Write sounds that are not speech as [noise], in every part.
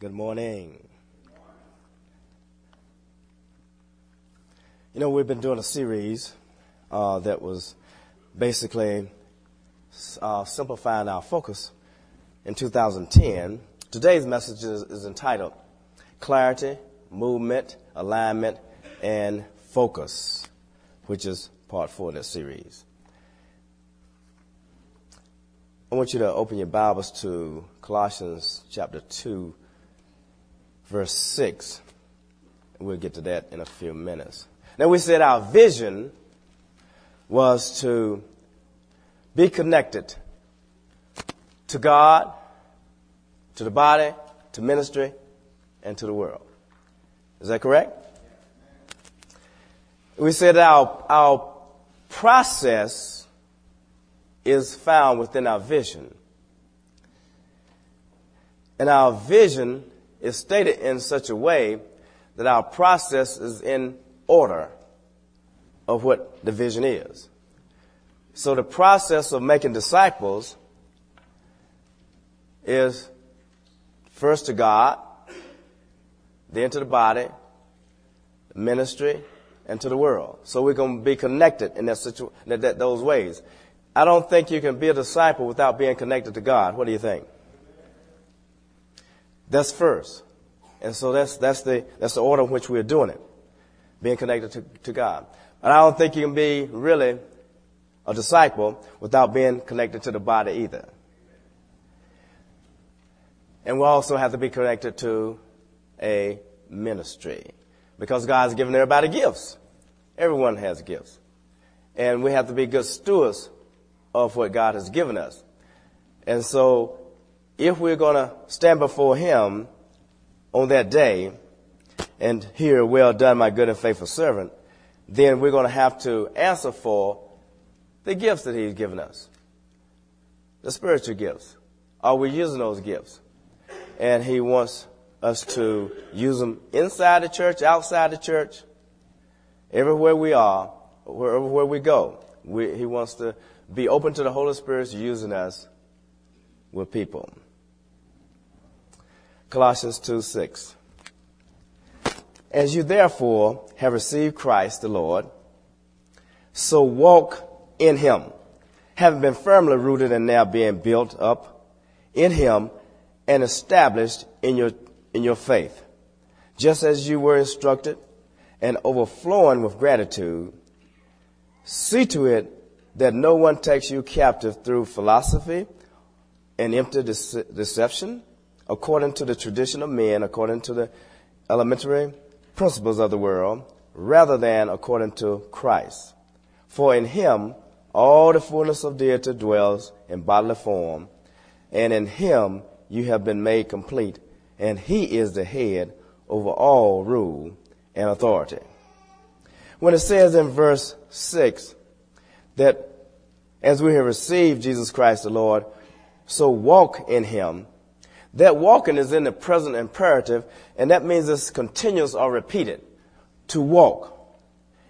Good morning. You know, we've been doing a series uh, that was basically uh, simplifying our focus in 2010. Today's message is, is entitled Clarity, Movement, Alignment, and Focus, which is part four of this series. I want you to open your Bibles to Colossians chapter 2, verse 6. We'll get to that in a few minutes. Now, we said our vision was to be connected to God, to the body, to ministry, and to the world. Is that correct? We said our, our process is found within our vision. And our vision is stated in such a way that our process is in order of what the vision is. So the process of making disciples is first to God, then to the body, ministry, and to the world. So going to be connected in that situ- that, that, those ways. I don't think you can be a disciple without being connected to God. What do you think? That's first. And so that's, that's the, that's the order in which we're doing it. Being connected to, to God. But I don't think you can be really a disciple without being connected to the body either. And we also have to be connected to a ministry. Because God's given everybody gifts. Everyone has gifts. And we have to be good stewards of what God has given us. And so if we're going to stand before Him on that day and hear, well done, my good and faithful servant, then we're going to have to answer for the gifts that He's given us. The spiritual gifts. Are we using those gifts? And He wants us to use them inside the church, outside the church, everywhere we are, wherever we go. We, he wants to be open to the Holy Spirit using us with people. Colossians 2 6. As you therefore have received Christ the Lord, so walk in him, having been firmly rooted and now being built up in him and established in your, in your faith, just as you were instructed and overflowing with gratitude. See to it that no one takes you captive through philosophy and empty deception according to the tradition of men, according to the elementary principles of the world, rather than according to Christ. For in him all the fullness of deity dwells in bodily form, and in him you have been made complete, and he is the head over all rule and authority. When it says in verse 6 that as we have received Jesus Christ the Lord, so walk in him, that walking is in the present imperative, and that means it's continuous or repeated. To walk.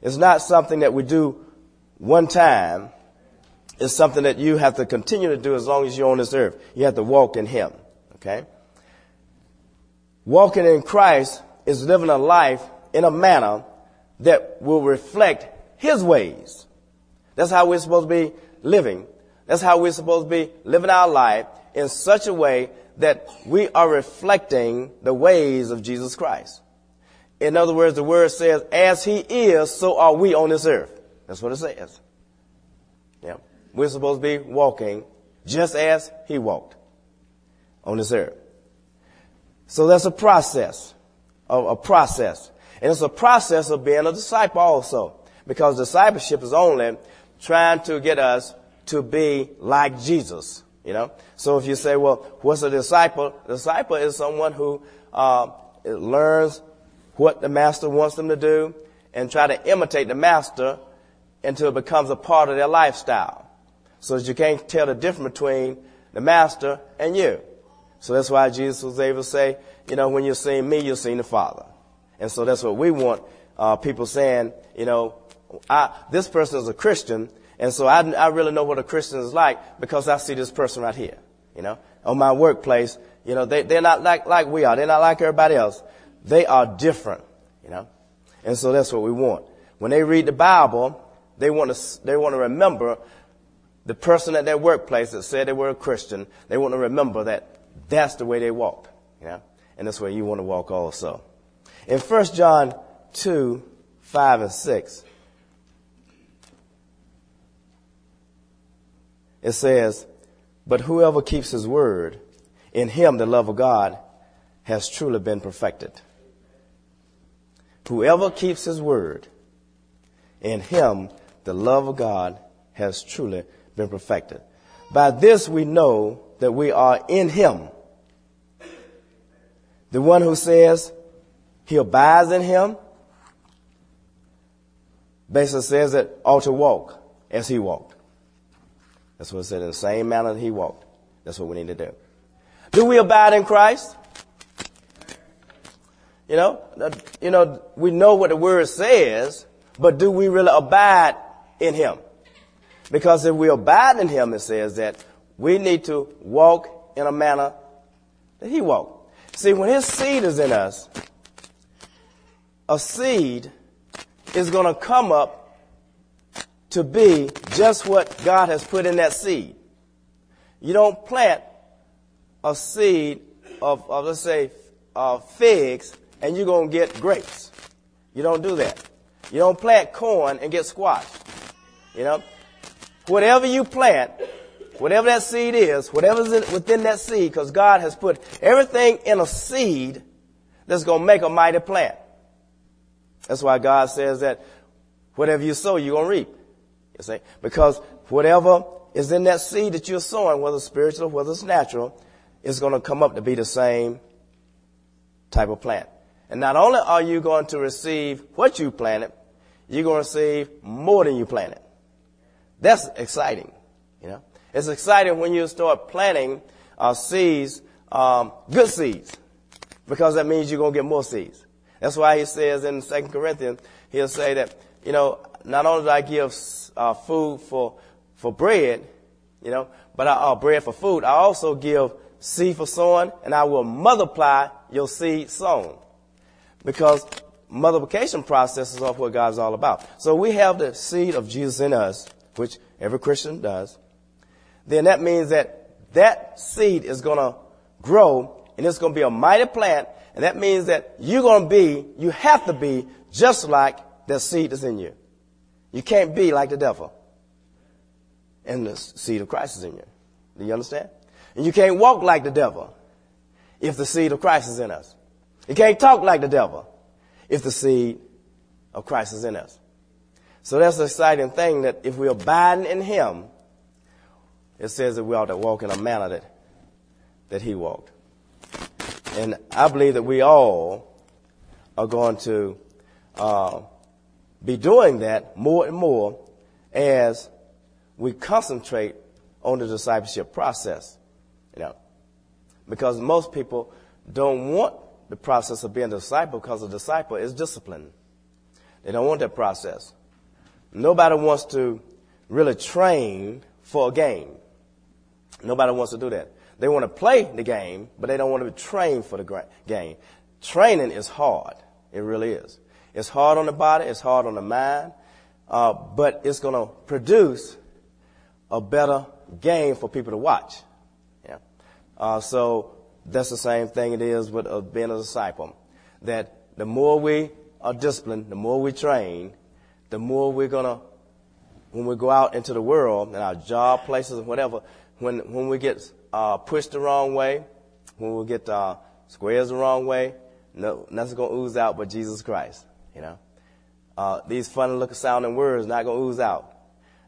It's not something that we do one time. It's something that you have to continue to do as long as you're on this earth. You have to walk in Him. Okay? Walking in Christ is living a life in a manner that will reflect His ways. That's how we're supposed to be living. That's how we're supposed to be living our life in such a way that we are reflecting the ways of Jesus Christ. In other words, the word says, as he is, so are we on this earth. That's what it says. Yeah. We're supposed to be walking just as he walked on this earth. So that's a process, a, a process. And it's a process of being a disciple also. Because discipleship is only trying to get us to be like Jesus. You know? So if you say, well, what's a disciple? A disciple is someone who uh, learns what the master wants them to do and try to imitate the master until it becomes a part of their lifestyle. So that you can't tell the difference between the master and you. So that's why Jesus was able to say, you know, when you've seen me, you've seen the Father. And so that's what we want uh, people saying, you know, I, this person is a Christian, and so I, I really know what a Christian is like because I see this person right here. You know, on my workplace, You know, they, they're not like, like we are. They're not like everybody else. They are different, you know. And so that's what we want. When they read the Bible, they want to, they want to remember the person at their workplace that said they were a Christian. They want to remember that that's the way they walk, you know. And that's where you want to walk also. In 1 John 2, 5 and 6, it says, But whoever keeps his word, in him the love of God has truly been perfected. Whoever keeps his word, in him the love of God has truly been perfected. By this we know that we are in him. The one who says he abides in him basically says that ought to walk as he walked. That's what it said in the same manner that he walked. That's what we need to do. Do we abide in Christ? You know, you know, we know what the word says, but do we really abide in him? Because if we abide in him, it says that we need to walk in a manner that he walked. See, when his seed is in us, a seed is going to come up to be just what God has put in that seed. You don't plant a seed of, of let's say, uh, figs and you're going to get grapes. You don't do that. You don't plant corn and get squash. You know, whatever you plant, whatever that seed is, whatever's in, within that seed, because God has put everything in a seed that's going to make a mighty plant. That's why God says that whatever you sow, you're going to reap. You see? Because whatever is in that seed that you're sowing, whether spiritual, whether it's natural, is going to come up to be the same type of plant. And not only are you going to receive what you planted, you're going to receive more than you planted. That's exciting, you know. It's exciting when you start planting uh, seeds, um, good seeds, because that means you're going to get more seeds. That's why he says in 2 Corinthians, he'll say that, you know, not only do I give uh, food for, for bread, you know, but I, uh, bread for food, I also give seed for sowing, and I will multiply your seed sown. Because multiplication processes are what God's all about. So we have the seed of Jesus in us, which every Christian does. Then that means that that seed is going to grow, and it's going to be a mighty plant, and that means that you're going to be, you have to be just like that seed is in you. You can't be like the devil. And the seed of Christ is in you. Do you understand? And you can't walk like the devil if the seed of Christ is in us. You can't talk like the devil if the seed of Christ is in us. So that's the exciting thing that if we abide in him, it says that we ought to walk in a manner that, that he walked. And I believe that we all are going to uh, be doing that more and more as we concentrate on the discipleship process. You know, because most people don't want the process of being a disciple because a disciple is discipline. They don't want that process. Nobody wants to really train for a game. Nobody wants to do that. They want to play the game, but they don't want to train for the game. Training is hard. It really is. It's hard on the body. It's hard on the mind. Uh, but it's going to produce a better game for people to watch. Yeah. Uh, so that's the same thing it is with uh, being a disciple. That the more we are disciplined, the more we train, the more we're going to, when we go out into the world, in our job places and whatever, when, when we get uh, pushed the wrong way, when we get uh, squares the wrong way, no, nothing's going to ooze out but Jesus Christ, you know. Uh, these funny looking sounding words not to ooze out.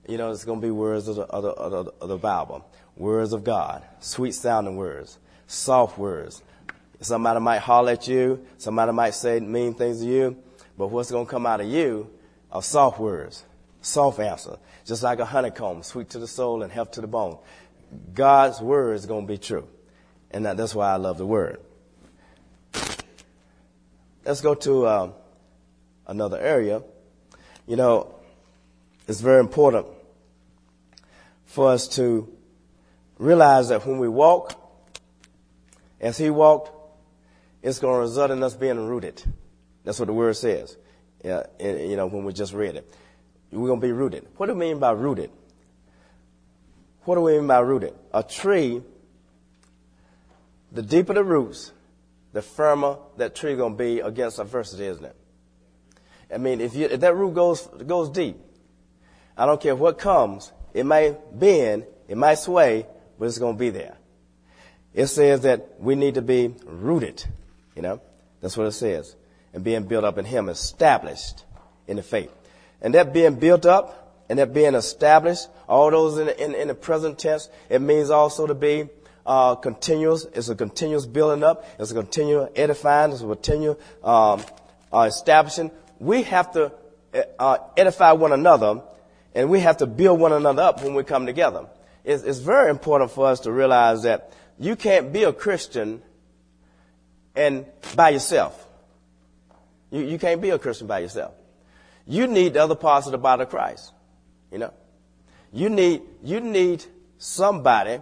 You know, it's going to be words of the, of, the, of, the, of the Bible, words of God, sweet sounding words, soft words. Somebody might holler at you, somebody might say mean things to you, but what's going to come out of you are soft words, soft answer, just like a honeycomb, sweet to the soul and health to the bone. God's word is going to be true. And that's why I love the word. Let's go to um, another area. You know, it's very important for us to realize that when we walk as he walked, it's going to result in us being rooted. That's what the word says. Yeah, you know, when we just read it. We're going to be rooted. What do we mean by rooted? What do we mean by rooted? A tree, the deeper the roots, the firmer that tree going to be against adversity, isn't it? I mean, if, you, if that root goes, goes deep, I don't care what comes, it might bend, it might sway, but it's going to be there. It says that we need to be rooted, you know? That's what it says. And being built up in Him, established in the faith. And that being built up and that being established, all those in the, in, in the present tense, it means also to be uh, continuous. It's a continuous building up. It's a continual edifying. It's a continual um, uh, establishing. We have to uh, edify one another, and we have to build one another up when we come together. It's, it's very important for us to realize that you can't be a Christian and by yourself. You, you can't be a Christian by yourself. You need the other parts of the body of Christ. You know? You need, you need somebody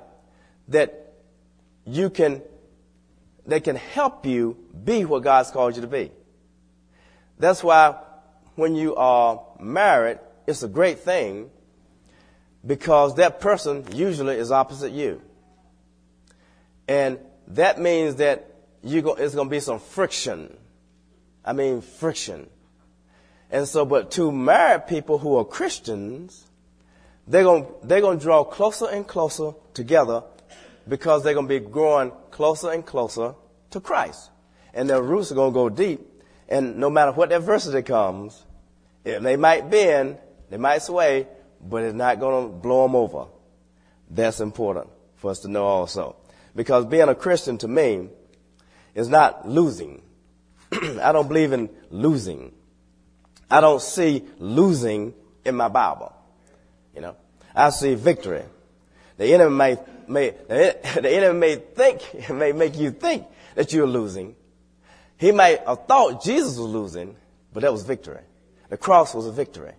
that you can, that can help you be what God's called you to be. That's why when you are married, it's a great thing because that person usually is opposite you. And that means that you go, it's going to be some friction. I mean, friction. And so, but two married people who are Christians, they're going, they're going to draw closer and closer together because they're going to be growing closer and closer to Christ. And their roots are going to go deep. And no matter what adversity comes, they might bend, they might sway, but it's not going to blow them over. That's important for us to know also. Because being a Christian to me is not losing. [clears throat] I don't believe in losing. I don't see losing in my Bible. You know, I see victory. The enemy may, may [laughs] the enemy may think, [laughs] may make you think that you're losing. He might have thought Jesus was losing, but that was victory. The cross was a victory.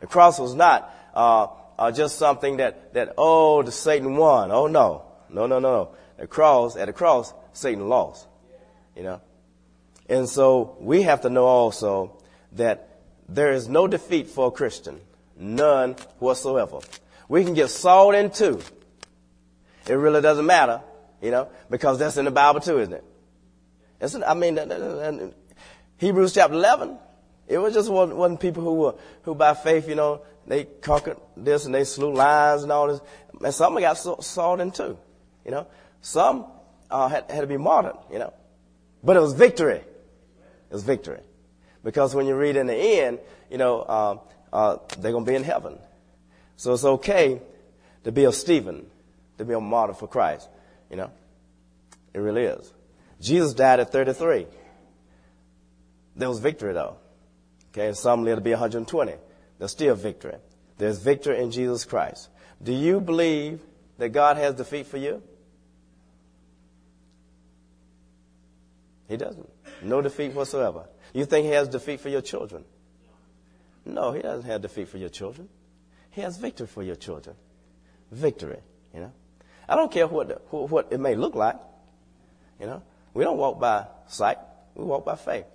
The cross was not uh, uh, just something that that oh, the Satan won. Oh no, no, no, no. The cross at the cross, Satan lost. You know, and so we have to know also that there is no defeat for a Christian. None whatsoever. We can get sawed in two. It really doesn't matter, you know, because that's in the Bible too, isn't it? It's, I mean, Hebrews chapter 11, it was just one, one people who were, who by faith, you know, they conquered this and they slew lions and all this. And some got sawed in two, you know. Some uh, had, had to be martyred, you know. But it was victory. It was victory. Because when you read in the end, you know, uh, uh, they're going to be in heaven. So it's okay to be a Stephen, to be a martyr for Christ. You know, it really is. Jesus died at 33. There was victory though. Okay, some lived to be 120. There's still victory. There's victory in Jesus Christ. Do you believe that God has defeat for you? He doesn't. No defeat whatsoever. You think he has defeat for your children? No, he doesn't have defeat for your children. He has victory for your children. Victory, you know. I don't care what, the, what it may look like. You know, we don't walk by sight. We walk by faith.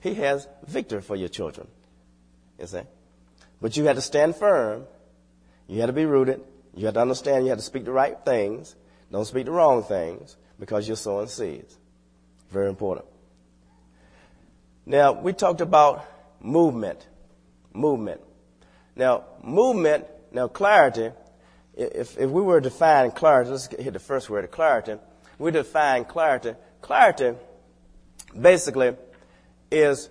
He has victory for your children. You see? But you had to stand firm. You had to be rooted. You had to understand you had to speak the right things. Don't speak the wrong things because you're sowing seeds. Very important. Now, we talked about movement. Movement. Now, movement, now clarity, if, if we were to define clarity, let's hit the first word, of clarity. We define clarity. Clarity basically is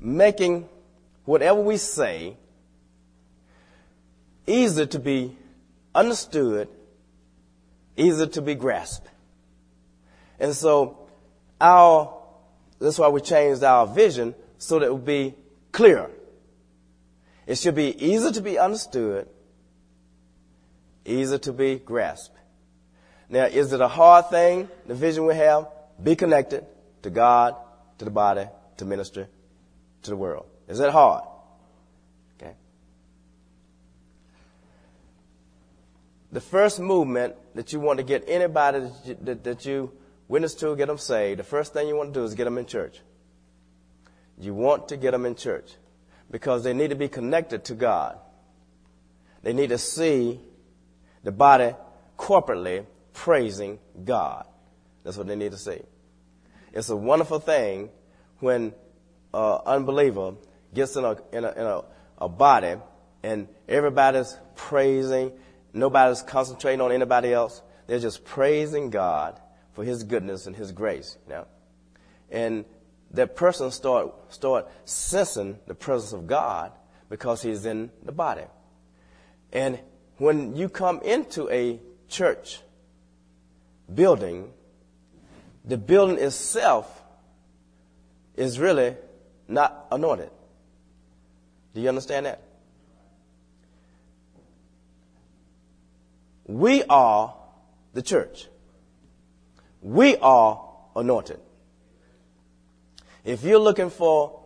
making whatever we say easy to be understood, easy to be grasped. And so our that's why we changed our vision so that it would be clear. It should be easy to be understood, easy to be grasped. Now, is it a hard thing, the vision we have? Be connected to God, to the body, to ministry, to the world. Is it hard? Okay. The first movement that you want to get anybody that you, that, that you witness to, get them saved, the first thing you want to do is get them in church. You want to get them in church because they need to be connected to God. They need to see the body corporately praising God. That's what they need to see. It's a wonderful thing when an unbeliever gets in a, in a, in a, a body and everybody's praising, nobody's concentrating on anybody else. They're just praising God for His goodness and His grace, you know. And that person start, start sensing the presence of God because he's in the body. And when you come into a church building, the building itself is really not anointed. Do you understand that? We are the church. We are anointed. If you're looking for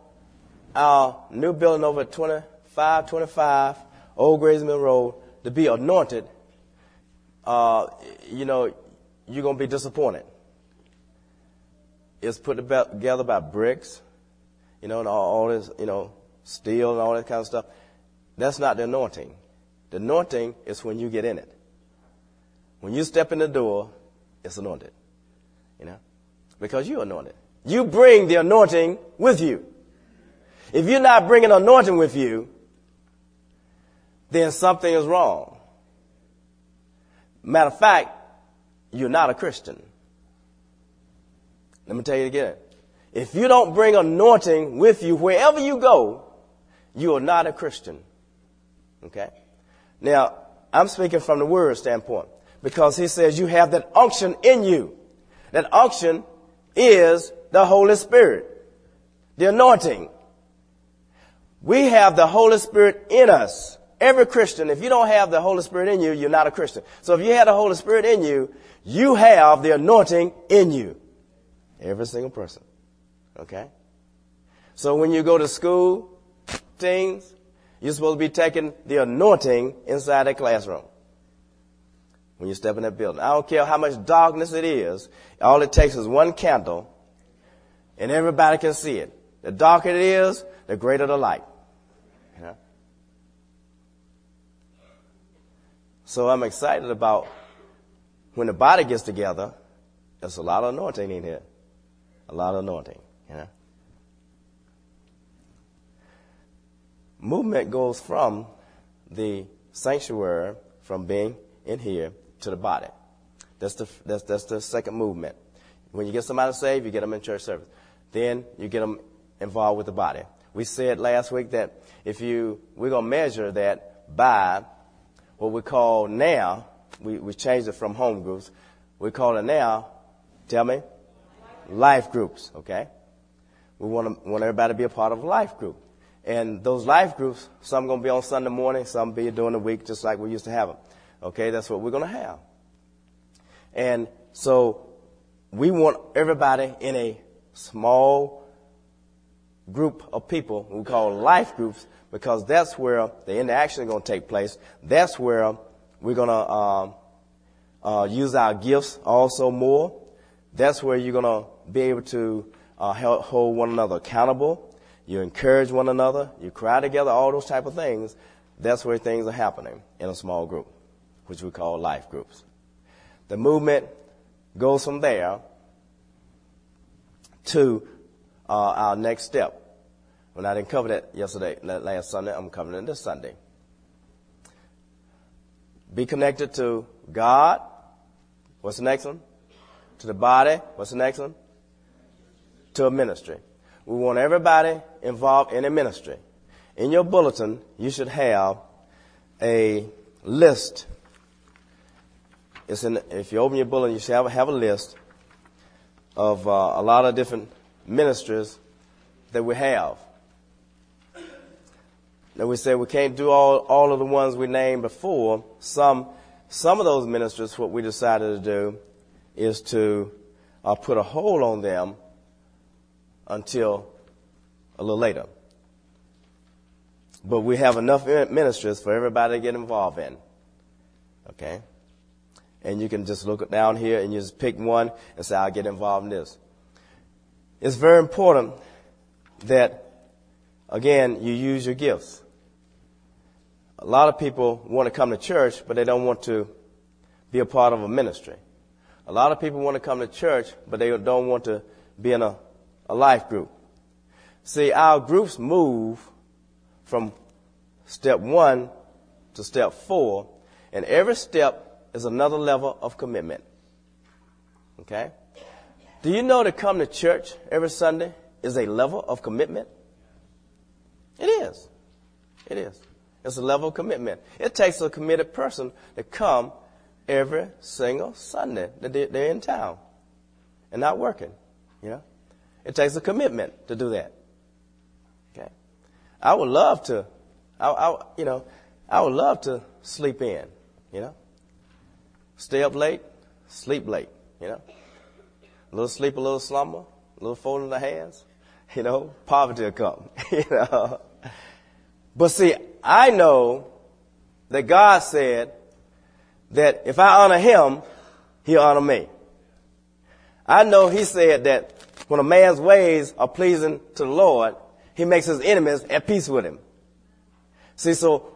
our new building over at 2525 Old Grays Mill Road to be anointed, uh, you know, you're going to be disappointed. It's put together by bricks, you know, and all, all this, you know, steel and all that kind of stuff. That's not the anointing. The anointing is when you get in it. When you step in the door, it's anointed. You know? Because you're anointed. You bring the anointing with you. If you're not bringing anointing with you, then something is wrong. Matter of fact, you're not a Christian. Let me tell you again. If you don't bring anointing with you wherever you go, you are not a Christian. Okay? Now, I'm speaking from the word standpoint because he says you have that unction in you. That unction is the Holy Spirit. The anointing. We have the Holy Spirit in us. Every Christian, if you don't have the Holy Spirit in you, you're not a Christian. So if you had the Holy Spirit in you, you have the anointing in you. Every single person. Okay? So when you go to school, things, you're supposed to be taking the anointing inside that classroom. When you step in that building. I don't care how much darkness it is. All it takes is one candle and everybody can see it. The darker it is, the greater the light. You know? So I'm excited about when the body gets together, there's a lot of anointing in here. A lot of anointing, you know. Movement goes from the sanctuary, from being in here, to the body. That's the, that's, that's the second movement. When you get somebody saved, you get them in church service. Then you get them involved with the body. We said last week that if you, we're going to measure that by what we call now, we, we changed it from home groups. We call it now, tell me, life groups, okay? We want, to, want everybody to be a part of a life group. And those life groups, some going to be on Sunday morning, some be during the week, just like we used to have them. Okay, that's what we're going to have. And so we want everybody in a small group of people we call life groups because that's where the interaction is going to take place. That's where we're going to um, uh, use our gifts also more. That's where you're going to be able to uh, help hold one another accountable. You encourage one another. You cry together. All those type of things. That's where things are happening in a small group, which we call life groups. The movement goes from there to uh, our next step. When I didn't cover that yesterday, last Sunday, I'm covering it this Sunday. Be connected to God. What's the next one? To the body. What's the next one? To a ministry. We want everybody involved in a ministry. In your bulletin, you should have a list. It's in, if you open your bulletin, you should have, have a list of uh, a lot of different ministries that we have. Now we said we can't do all, all of the ones we named before. Some, some of those ministers, what we decided to do is to uh, put a hold on them until a little later. But we have enough ministers for everybody to get involved in. Okay? And you can just look down here and you just pick one and say, I'll get involved in this. It's very important that, again, you use your gifts. A lot of people want to come to church, but they don't want to be a part of a ministry. A lot of people want to come to church, but they don't want to be in a, a life group. See, our groups move from step one to step four, and every step is another level of commitment. Okay? Do you know to come to church every Sunday is a level of commitment? It is. It is. It's a level of commitment. It takes a committed person to come every single Sunday that they're in town and not working. You know, it takes a commitment to do that. Okay, I would love to. I, I you know, I would love to sleep in. You know, stay up late, sleep late. You know, a little sleep, a little slumber, a little folding the hands. You know, poverty will come. [laughs] you know, but see, I know that God said that if I honor him, he'll honor me. I know he said that when a man's ways are pleasing to the Lord, he makes his enemies at peace with him. See, so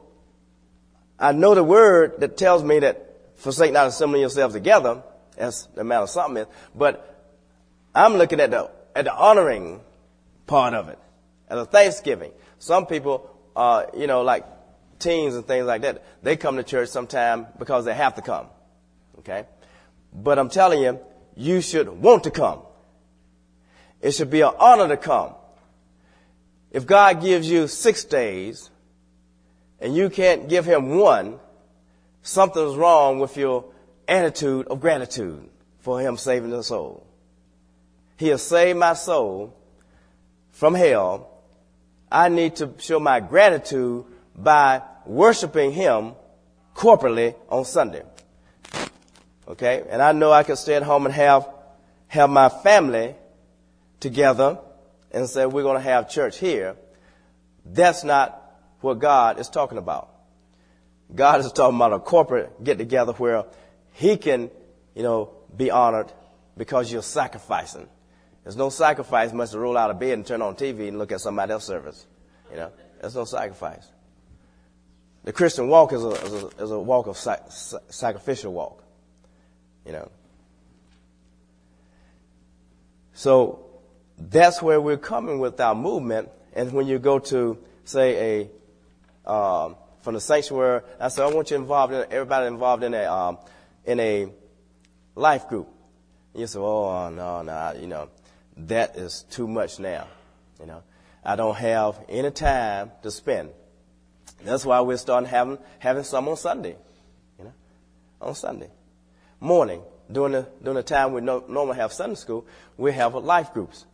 I know the word that tells me that forsake not assembling yourselves together, as the matter of something is, but I'm looking at the, at the honoring part of it, at the thanksgiving. Some people, uh, you know, like teens and things like that, they come to church sometime because they have to come. Okay? But I'm telling you, you should want to come. It should be an honor to come. If God gives you six days and you can't give him one, something's wrong with your attitude of gratitude for him saving the soul. He has saved my soul from hell. I need to show my gratitude by worshiping Him corporately on Sunday. Okay? And I know I can stay at home and have, have my family together and say we're going to have church here. That's not what God is talking about. God is talking about a corporate get together where He can, you know, be honored because you're sacrificing. There's no sacrifice much to roll out of bed and turn on TV and look at somebody else's service. You know, there's no sacrifice. The Christian walk is a, is a, is a walk of sac, sacrificial walk. You know. So that's where we're coming with our movement. And when you go to, say, a um, from the sanctuary, I said, I want you involved in everybody involved in a um, in a life group. And you say, oh no, no, you know, that is too much now. You know, I don't have any time to spend. That's why we're starting having, having some on Sunday. You know, on Sunday morning during the during the time we no, normally have Sunday school, we have life groups,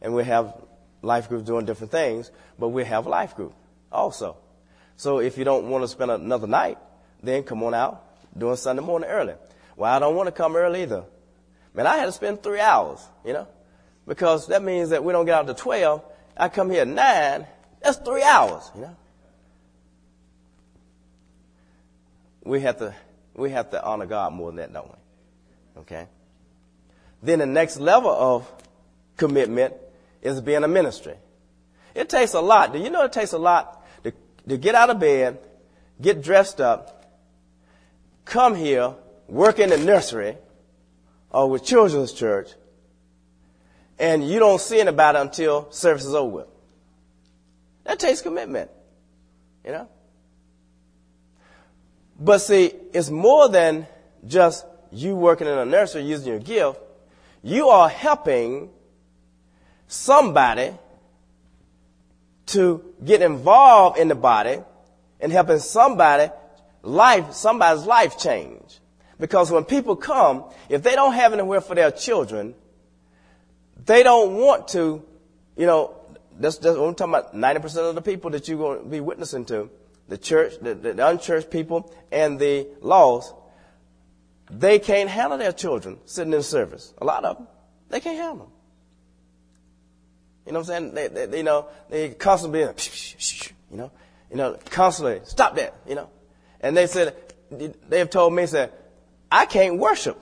and we have life groups doing different things, but we have a life group also. So if you don't want to spend another night, then come on out doing Sunday morning early. Well, I don't want to come early either. Man, I had to spend three hours, you know, because that means that we don't get out to 12. I come here at 9. That's three hours, you know. we have to we have to honor God more than that, don't we? Okay. Then the next level of commitment is being a ministry. It takes a lot. Do you know it takes a lot to, to get out of bed, get dressed up, come here, work in the nursery or with children's church, and you don't see anybody until service is over. That takes commitment. You know? But see, it's more than just you working in a nursery using your gift. You are helping somebody to get involved in the body and helping somebody life, somebody's life change. Because when people come, if they don't have anywhere for their children, they don't want to, you know, that's, that's what I'm talking about. 90% of the people that you're going to be witnessing to the church, the, the unchurched people, and the lost, they can't handle their children sitting in service. A lot of them, they can't handle them. You know what I'm saying? They, they, they you know, they constantly, you know, you know, constantly, stop that, you know. And they said, they have told me, said, I can't worship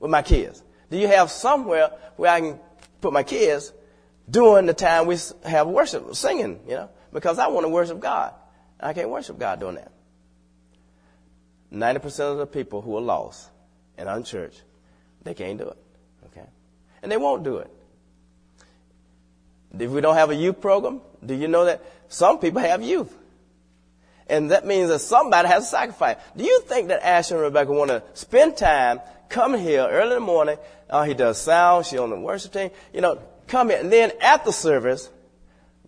with my kids. Do you have somewhere where I can put my kids during the time we have worship, singing, you know? Because I want to worship God. I can't worship God doing that. 90% of the people who are lost and unchurched, they can't do it. Okay? And they won't do it. If we don't have a youth program, do you know that some people have youth? And that means that somebody has to sacrifice. Do you think that Ashley and Rebecca want to spend time, come here early in the morning, uh, he does sound, she on the worship team, you know, come here, and then at the service,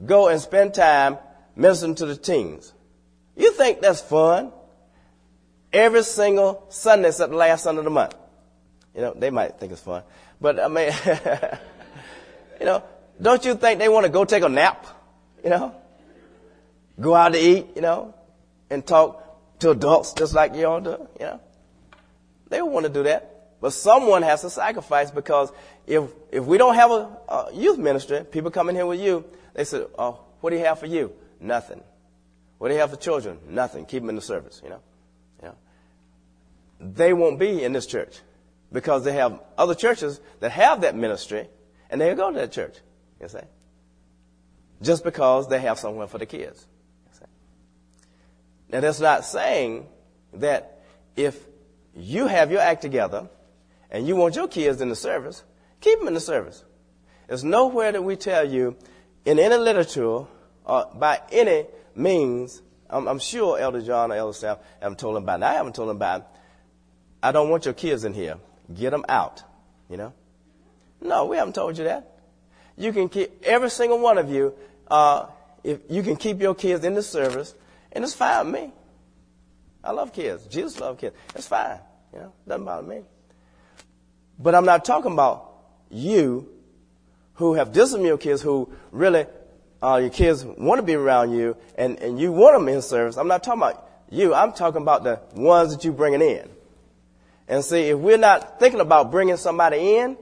go and spend time ministering to the teens. You think that's fun? Every single Sunday except the last Sunday of the month. You know, they might think it's fun. But I mean, [laughs] you know, don't you think they want to go take a nap? You know? Go out to eat, you know? And talk to adults just like you all do, you know? They want to do that. But someone has to sacrifice because if, if we don't have a, a youth ministry, people come in here with you, they say, oh, what do you have for you? Nothing. What do you have for children? Nothing. Keep them in the service, you know? Know? They won't be in this church because they have other churches that have that ministry and they'll go to that church. You see? Just because they have somewhere for the kids. Now that's not saying that if you have your act together and you want your kids in the service, keep them in the service. There's nowhere that we tell you in any literature or by any means, I'm, I'm sure Elder John or Elder Sam haven't told them about. I haven't told them about. I don't want your kids in here. Get them out. You know? No, we haven't told you that. You can keep every single one of you. Uh, if you can keep your kids in the service, and it's fine with me. I love kids. Jesus loved kids. It's fine. You know, doesn't bother me. But I'm not talking about you who have disciplined your kids who really uh, your kids want to be around you and, and you want them in service. I'm not talking about you. I'm talking about the ones that you're bringing in. And see, if we're not thinking about bringing somebody in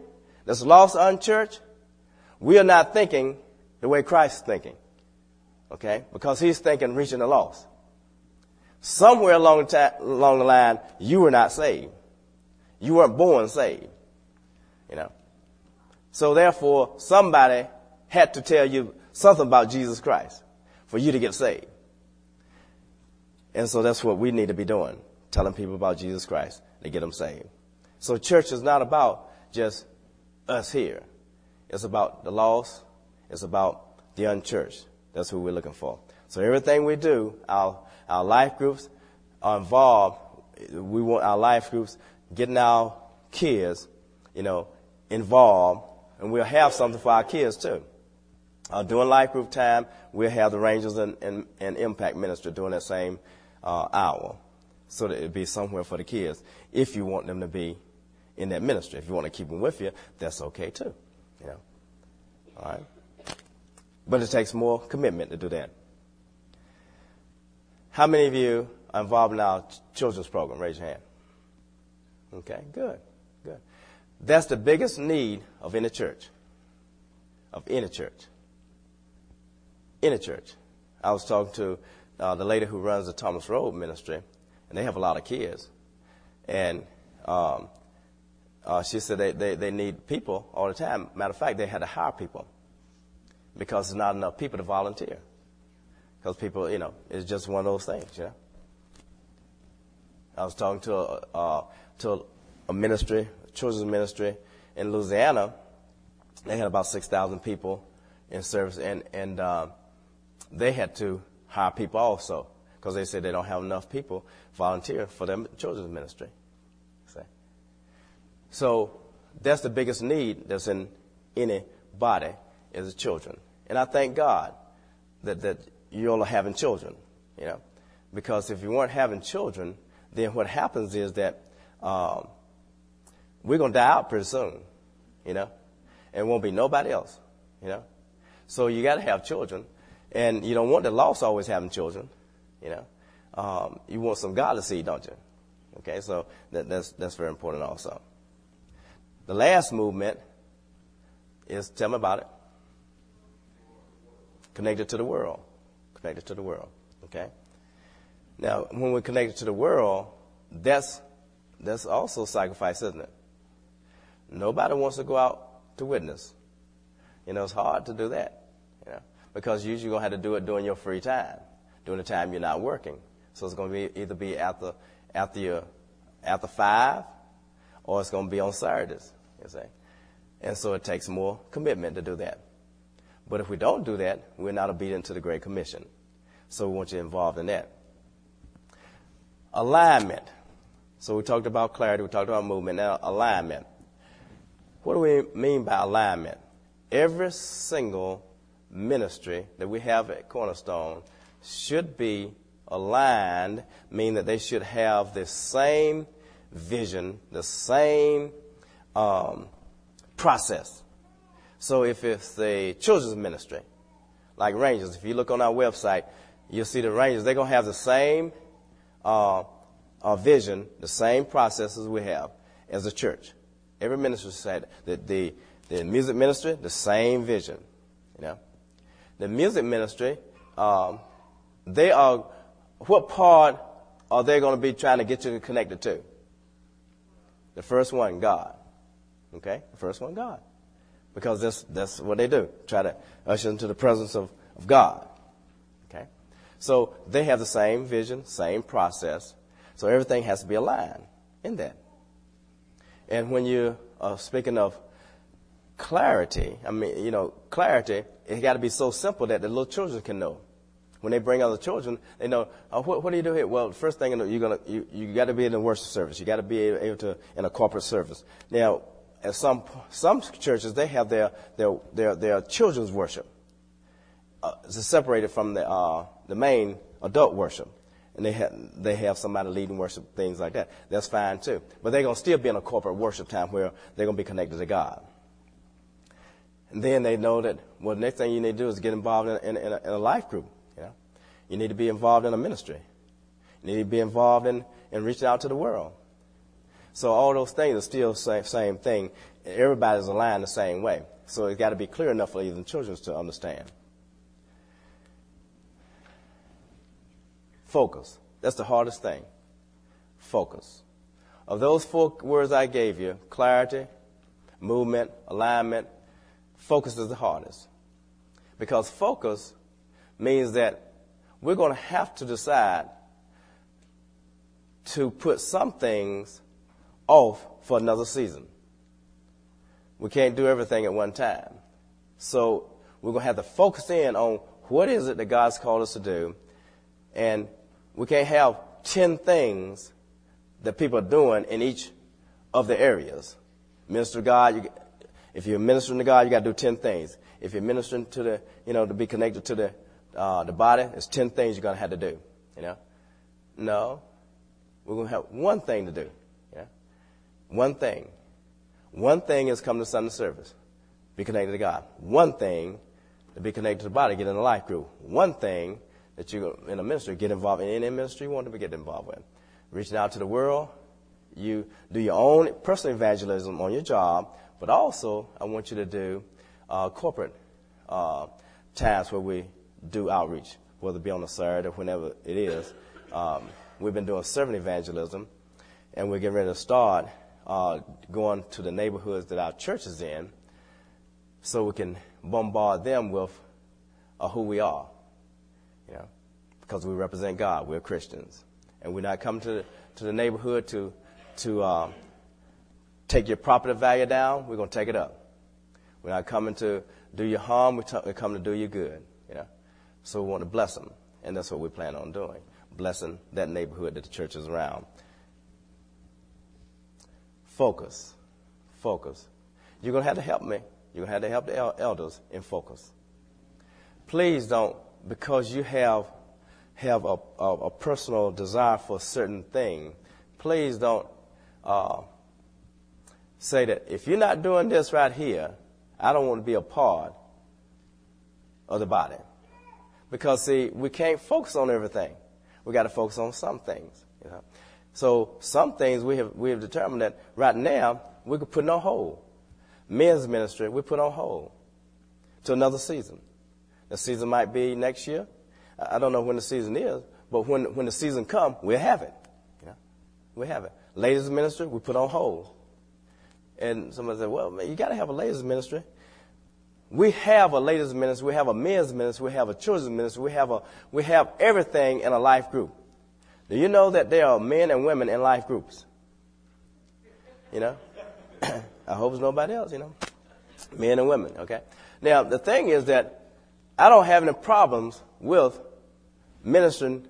that's lost unchurched, we are not thinking the way Christ is thinking. Okay? Because he's thinking reaching the lost. Somewhere along the, ta- along the line, you were not saved. You weren't born saved. You know? So therefore, somebody had to tell you something about Jesus Christ for you to get saved. And so that's what we need to be doing, telling people about Jesus Christ to get them saved. So church is not about just us here. It's about the lost. It's about the unchurched. That's who we're looking for. So everything we do, our, our life groups are involved. We want our life groups getting our kids, you know, involved, and we'll have something for our kids too. Uh, during life group time, we'll have the Rangers and, and, and Impact Minister during that same uh, hour, so that it'll be somewhere for the kids. If you want them to be in that ministry, if you want to keep them with you, that's okay too. You know, all right. But it takes more commitment to do that. How many of you are involved in our children's program? Raise your hand. Okay, good, good. That's the biggest need of any church. Of any church in a church. I was talking to uh, the lady who runs the Thomas Road Ministry, and they have a lot of kids. And um, uh, she said they, they, they need people all the time. Matter of fact, they had to hire people because there's not enough people to volunteer. Because people, you know, it's just one of those things, you know. I was talking to a, uh, to a ministry, a children's ministry in Louisiana. They had about 6,000 people in service, and, and uh, they had to hire people also because they said they don't have enough people volunteer for their children's ministry. See? So that's the biggest need that's in any body is the children. And I thank God that, that you all are having children, you know, because if you weren't having children, then what happens is that um, we're going to die out pretty soon, you know, and won't be nobody else, you know. So you got to have children. And you don't want the lost always having children, you know. Um, you want some godly seed, don't you? Okay, so that, that's, that's very important also. The last movement is, tell me about it. Connected to the world. Connected to the world. Okay? Now, when we're connected to the world, that's that's also sacrifice, isn't it? Nobody wants to go out to witness. You know, it's hard to do that, you know, because usually you're going to have to do it during your free time, during the time you're not working. So it's going to be either be after, after your, after five, or it's going to be on Saturdays, you see. And so it takes more commitment to do that. But if we don't do that, we're not obedient to the Great Commission. So we want you involved in that. Alignment. So we talked about clarity, we talked about movement, now alignment. What do we mean by alignment? Every single ministry that we have at Cornerstone should be aligned, meaning that they should have the same vision, the same um, process. So if it's the children's ministry, like Rangers, if you look on our website, you'll see the Rangers, they're going to have the same uh, uh, vision, the same processes we have as a church. Every minister said that the, the music ministry, the same vision. You know, the music ministry, um, they are, what part are they going to be trying to get you connected to? The first one, God. Okay? The first one, God. Because that's, that's what they do. Try to usher into the presence of, of God. Okay? So they have the same vision, same process. So everything has to be aligned in that. And when you are speaking of clarity, I mean, you know, clarity, it got to be so simple that the little children can know. When they bring other children, they know, oh, what, what, do you do here? Well, first thing you're gonna, you, you got to be in the worship service. You got to be able to, in a corporate service. Now, at some, some churches, they have their, their, their, their children's worship. Uh, separated from the, uh, the main adult worship. And they have, they have somebody leading worship, things like that. That's fine too. But they're to still be in a corporate worship time where they're to be connected to God. And then they know that, well, the next thing you need to do is get involved in, in, in, a, in a life group. You, know? you need to be involved in a ministry. You need to be involved in, in reaching out to the world. So all those things are still the same, same thing. Everybody's aligned the same way. So it's got to be clear enough for even children to understand. Focus. That's the hardest thing. Focus. Of those four words I gave you, clarity, movement, alignment, focus is the hardest. Because focus means that we're going to have to decide to put some things off for another season. We can't do everything at one time. So we're going to have to focus in on what is it that God's called us to do. And we can't have 10 things that people are doing in each of the areas. Minister God, you, if you're ministering to God, you got to do 10 things. If you're ministering to the, you know, to be connected to the, uh, the body, it's 10 things you're going to have to do. You know? No. We're going to have one thing to do. One thing. One thing is come to Sunday service. Be connected to God. One thing to be connected to the body, get in a life group. One thing that you in a ministry, get involved in any ministry you want to get involved with. Reaching out to the world, you do your own personal evangelism on your job, but also I want you to do uh, corporate uh, tasks where we do outreach, whether it be on a Saturday or whenever it is. Um, we've been doing servant evangelism, and we're getting ready to start uh, going to the neighborhoods that our church is in so we can bombard them with uh, who we are. You know, because we represent God. We're Christians. And we're not coming to the, to the neighborhood to, to uh, take your property value down. We're going to take it up. We're not coming to do you harm. We're, t- coming to do you good. You know? So we want to bless them. And that's what we plan on doing. Blessing that neighborhood that the church is around. Focus. Focus. You're going to have to help me. You're going to have to help the el- elders in focus. Please don't, because you have, have a, a, a personal desire for a certain thing, please don't uh, say that if you're not doing this right here, I don't want to be a part of the body. Because see, we can't focus on everything. We got to focus on some things. You know? So some things we have we have determined that right now we could put on hold. Men's ministry we put on hold to another season. The season might be next year. I don't know when the season is, but when when the season comes, we'll have it. You know? We'll have it. Ladies ministry, we put on hold. And somebody said, well, man, you got to have a ladies ministry. We have a ladies ministry, we have a men's ministry, we have a children's ministry, we have a, we have everything in a life group. Do you know that there are men and women in life groups? You know? [clears throat] I hope it's nobody else, you know? Men and women, okay? Now, the thing is that I don't have any problems with ministering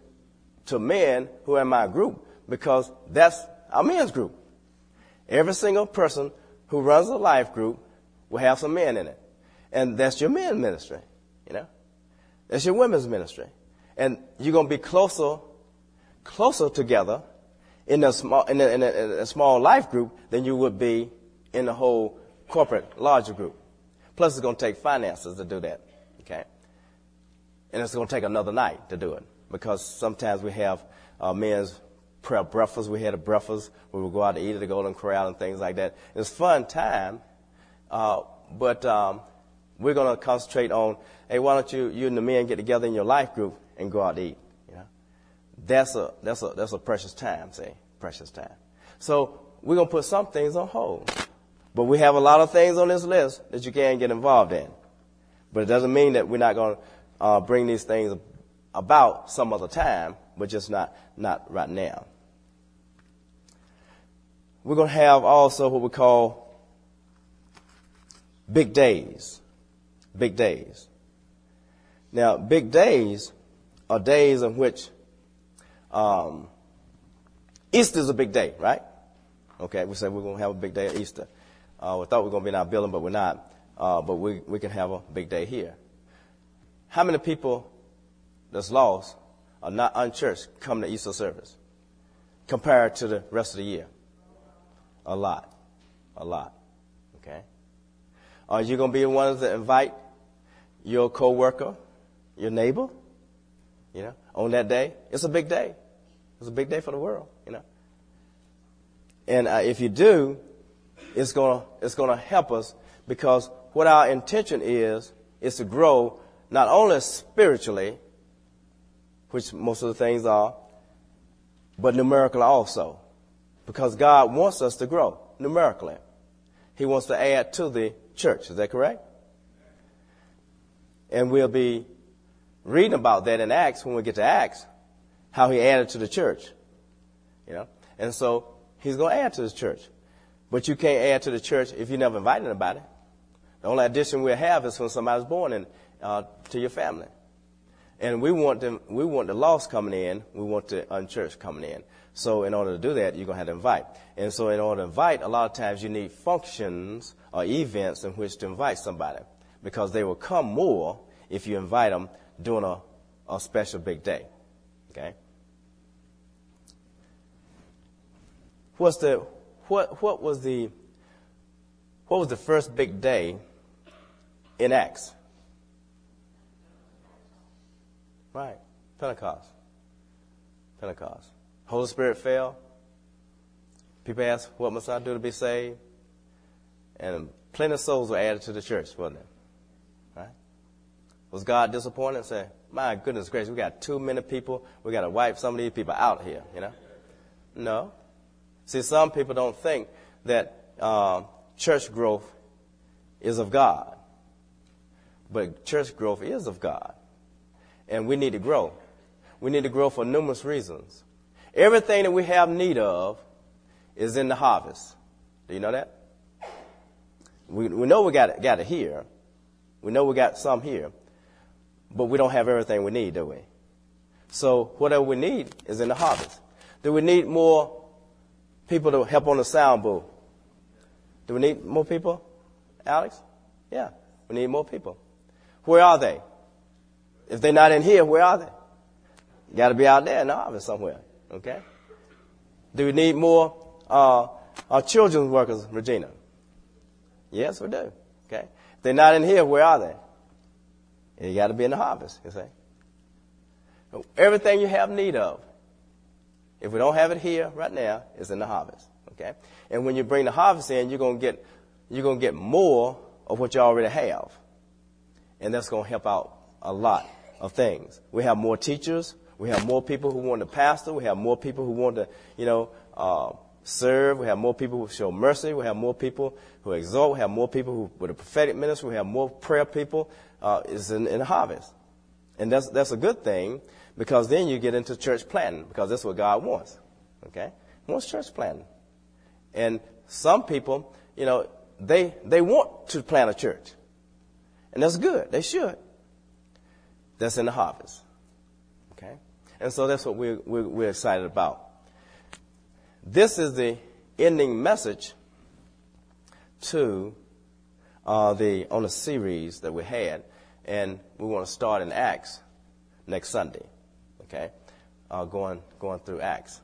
to men who are in my group because that's our men's group. Every single person who runs a life group will have some men in it. And that's your men ministry, you know? That's your women's ministry. And you're going to be closer, closer together in a small, in a, in a, in a small life group than you would be in the whole corporate larger group. Plus it's going to take finances to do that, okay? And it's going to take another night to do it because sometimes we have uh, men's prayer breakfast. We had a breakfast we go out to eat at the Golden Corral and things like that. It's fun time, uh, but um, we're going to concentrate on, hey, why don't you, you and the men get together in your life group and go out to eat? That's a that's a that's a precious time. See, precious time. So we're going to put some things on hold, but we have a lot of things on this list that you can get involved in. But it doesn't mean that we're not going to uh, bring these things about some other time, but just not not right now. We're going to have also what we call big days. Big days. Now, big days are days in which um, Easter is a big day, right? Okay, we said we're going to have a big day at Easter. Uh, we thought we were going to be in our building, but we're not. Uh, but we, we can have a big day here. How many people that's lost are not unchurched come to Easter service compared to the rest of the year? A lot. A lot. Okay? Are you going to be the ones that invite your coworker, your neighbor, you know, on that day? It's a big day. It's a big day for the world, you know. And uh, if you do, it's to it's to help us because what our intention is is to grow not only spiritually, which most of the things are, but numerically also. Because God wants us to grow numerically. He wants to add to the church. Is that correct? And we'll be reading about that in Acts when we get to Acts, how he added to the church. You know? And so he's going to add to the church. But you can't add to the church if you never invited anybody. The only addition we'll have is when somebody's born in, uh, to your family. And we want them, we want the lost coming in, we want the unchurched coming in. So in order to do that, you're going to have to invite. And so in order to invite, a lot of times you need functions or events in which to invite somebody because they will come more if you invite them during a, a special big day. Okay? What's the, what, what was the, what was the first big day in Acts? Right. Pentecost. Pentecost. Holy Spirit fell. People asked, what must I do to be saved? And plenty of souls were added to the church, wasn't it? Right? Was God disappointed and said, my goodness gracious, we got too many people. We got to wipe some of these people out here, you know? No. See, some people don't think that uh, church growth is of God. But church growth is of God. And we need to grow. We need to grow for numerous reasons. Everything that we have need of is in the harvest. Do you know that? We, we know we got it, got it here. We know we got some here. But we don't have everything we need, do we? So whatever we need is in the harvest. Do we need more people to help on the sound booth? Do we need more people, Alex? Yeah, we need more people. Where are they? If they're not in here, where are they? Got to be out there in the harvest somewhere. Okay? Do we need more uh, uh, children's workers, Regina? Yes, we do. Okay? If they're not in here, where are they? You got to be in the harvest, you see. Everything you have need of, if we don't have it here right now, it's in the harvest. Okay? And when you bring the harvest in, you're gonna get you're gonna get more of what you already have. And that's gonna help out a lot of things. We have more teachers, we have more people who want to pastor. We have more people who want to, you know, uh, serve. We have more people who show mercy. We have more people who exalt. We have more people who, with a prophetic ministry. We have more prayer people. Uh, is in, in the harvest, and that's that's a good thing because then you get into church planting because that's what God wants. Okay, he wants church planting, and some people, you know, they they want to plant a church, and that's good. They should. That's in the harvest. Okay, and so that's what we're we're, we're excited about. This is the ending message to uh, the on a series that we had, and we want to start in Acts next Sunday. Okay, uh, going going through Acts,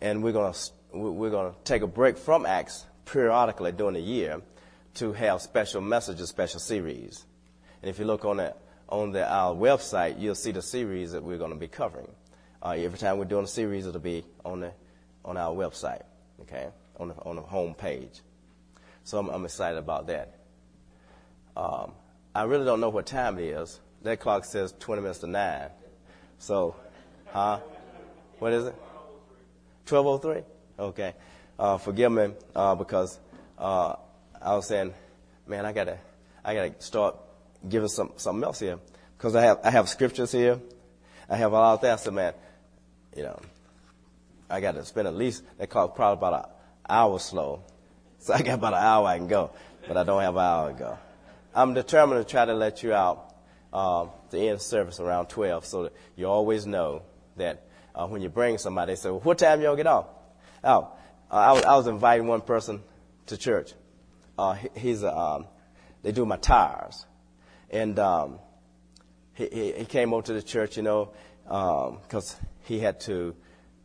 and we're gonna we're gonna take a break from Acts periodically during the year to have special messages, special series. And if you look on the on the our website, you'll see the series that we're going to be covering. Uh, every time we're doing a series, it'll be on the on our website, okay, on the, on the home page. So I'm, I'm excited about that. Um, I really don't know what time it is. That clock says 20 minutes to 9. So, huh? What is it? 1203? Okay. Uh, forgive me uh, because uh, I was saying, man, I gotta, I gotta start giving some something else here because I have I have scriptures here, I have all that. So man, you know, I got to spend at least that cost probably about an hour slow. So [laughs] I got about an hour I can go, but I don't have an hour to go. I'm determined to try to let you out uh, the end service around 12 so that you always know that uh, when you bring somebody, they say, well, what time y'all get off? Oh, uh, I, was, I was inviting one person to church. Uh, he, he's a, um, they do my tires. And um, he, he, he came over to the church, you know, because um, he had to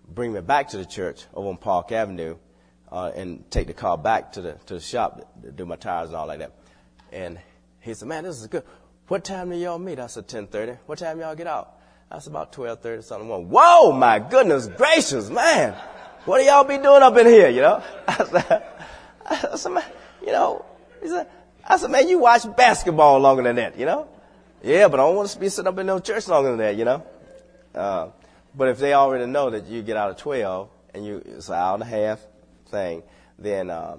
bring me back to the church over on Park Avenue uh, and take the car back to the to the shop to do my tires and all like that. And he said, "Man, this is good. What time do y'all meet?" I said, "10:30." What time y'all get out? That's "About 12:30 something." Whoa, my goodness gracious, man! What do y'all be doing up in here? You know? [laughs] I said, I said man, you know, he said, I said, man, you watch basketball longer than that, you know? Yeah, but I don't want to be sitting up in no church longer than that, you know? Uh, but if they already know that you get out of 12 and you, it's an hour and a half thing, then uh,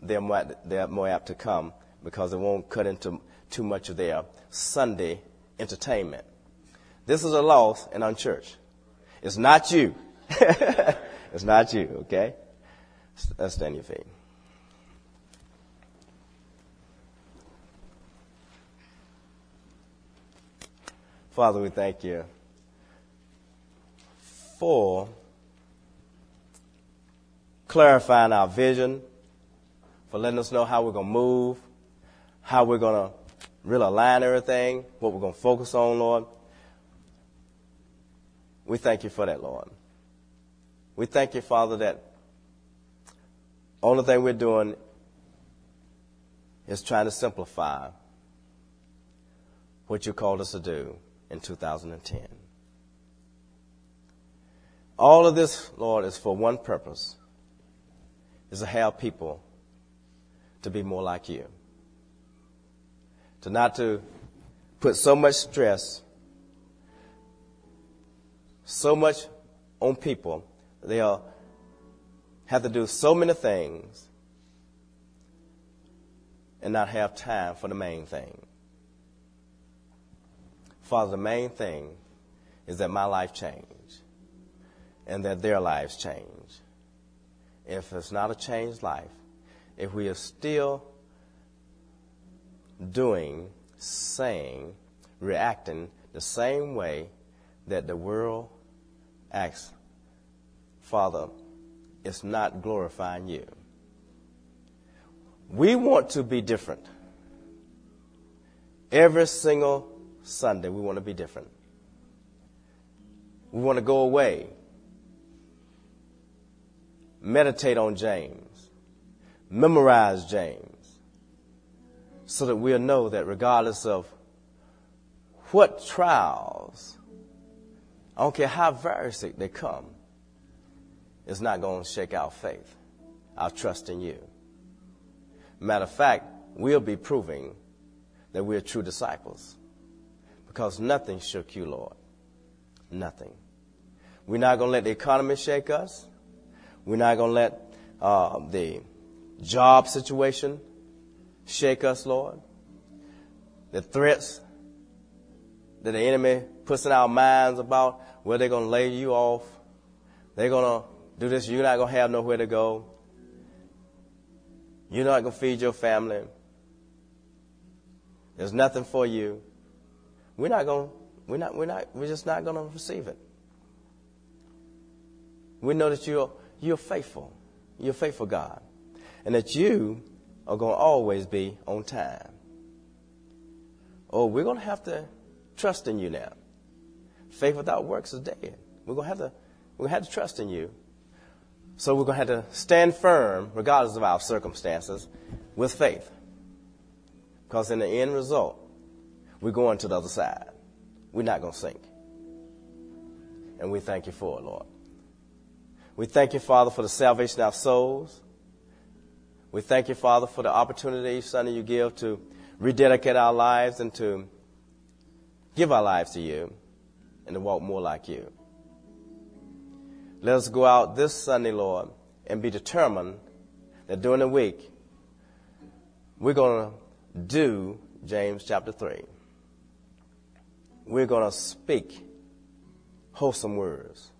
they're, more, they're more apt to come because it won't cut into too much of their Sunday entertainment. This is a loss in unchurch. It's not you. [laughs] it's not you, okay? Let's stand your feet. Father, we thank you for clarifying our vision, for letting us know how we're going to move, how we're going to really align everything, what we're going to focus on, Lord. We thank you for that, Lord. We thank you, Father, that only thing we're doing is trying to simplify what you called us to do in 2010. All of this, Lord, is for one purpose, is to help people to be more like you. To not to put so much stress, so much on people. They'll have to do so many things and not have time for the main thing. Father, the main thing is that my life changed and that their lives change. If it's not a changed life, if we are still doing, saying, reacting the same way that the world acts, Father, it's not glorifying you. We want to be different. Every single Sunday, we want to be different. We want to go away meditate on James, memorize James, so that we'll know that regardless of what trials, I don't care how various they come, it's not going to shake our faith, our trust in you. Matter of fact, we'll be proving that we're true disciples because nothing shook you, Lord. Nothing. We're not going to let the economy shake us. We're not going to let uh, the job situation. Shake us, Lord. The threats that the enemy puts in our minds about where they're going to lay you off. They're going to do this. You're not going to have nowhere to go. You're not going to feed your family. There's nothing for you. We're not going to, We're not. We're not. We're just not going to receive it. We know that you're you're faithful. You're faithful God, and that you are going to always be on time. Oh, we're going to have to trust in you now. Faith without works is dead. We're going to have to. We're going to have to trust in you. So we're going to have to stand firm, regardless of our circumstances, with faith. Because in the end result, we're going to the other side. We're not going to sink. And we thank you for it, Lord. We thank you, Father, for the salvation of our souls. We thank you, Father, for the opportunity, Son, you give to rededicate our lives and to give our lives to you and to walk more like you. Let us go out this Sunday, Lord, and be determined that during the week, we're going to do James chapter 3. We're going to speak wholesome words.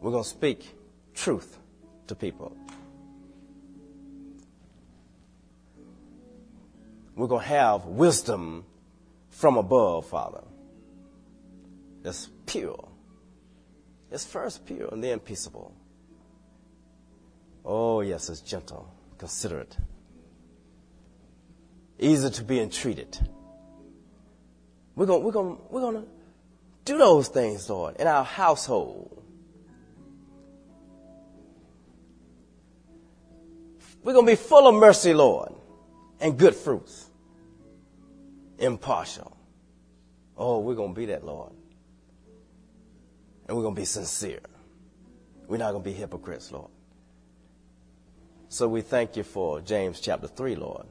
We're going to speak truth to people. We're going to have wisdom from above, Father. That's pure. It's first pure and then peaceable. Oh, yes, it's gentle, considerate, easy to be entreated. We're going we're gonna, we're to do those things, Lord, in our household. We're going to be full of mercy, Lord, and good fruits. Impartial. Oh, we're going to be that, Lord. And we're going to be sincere. We're not going to be hypocrites, Lord. So we thank you for James chapter 3, Lord.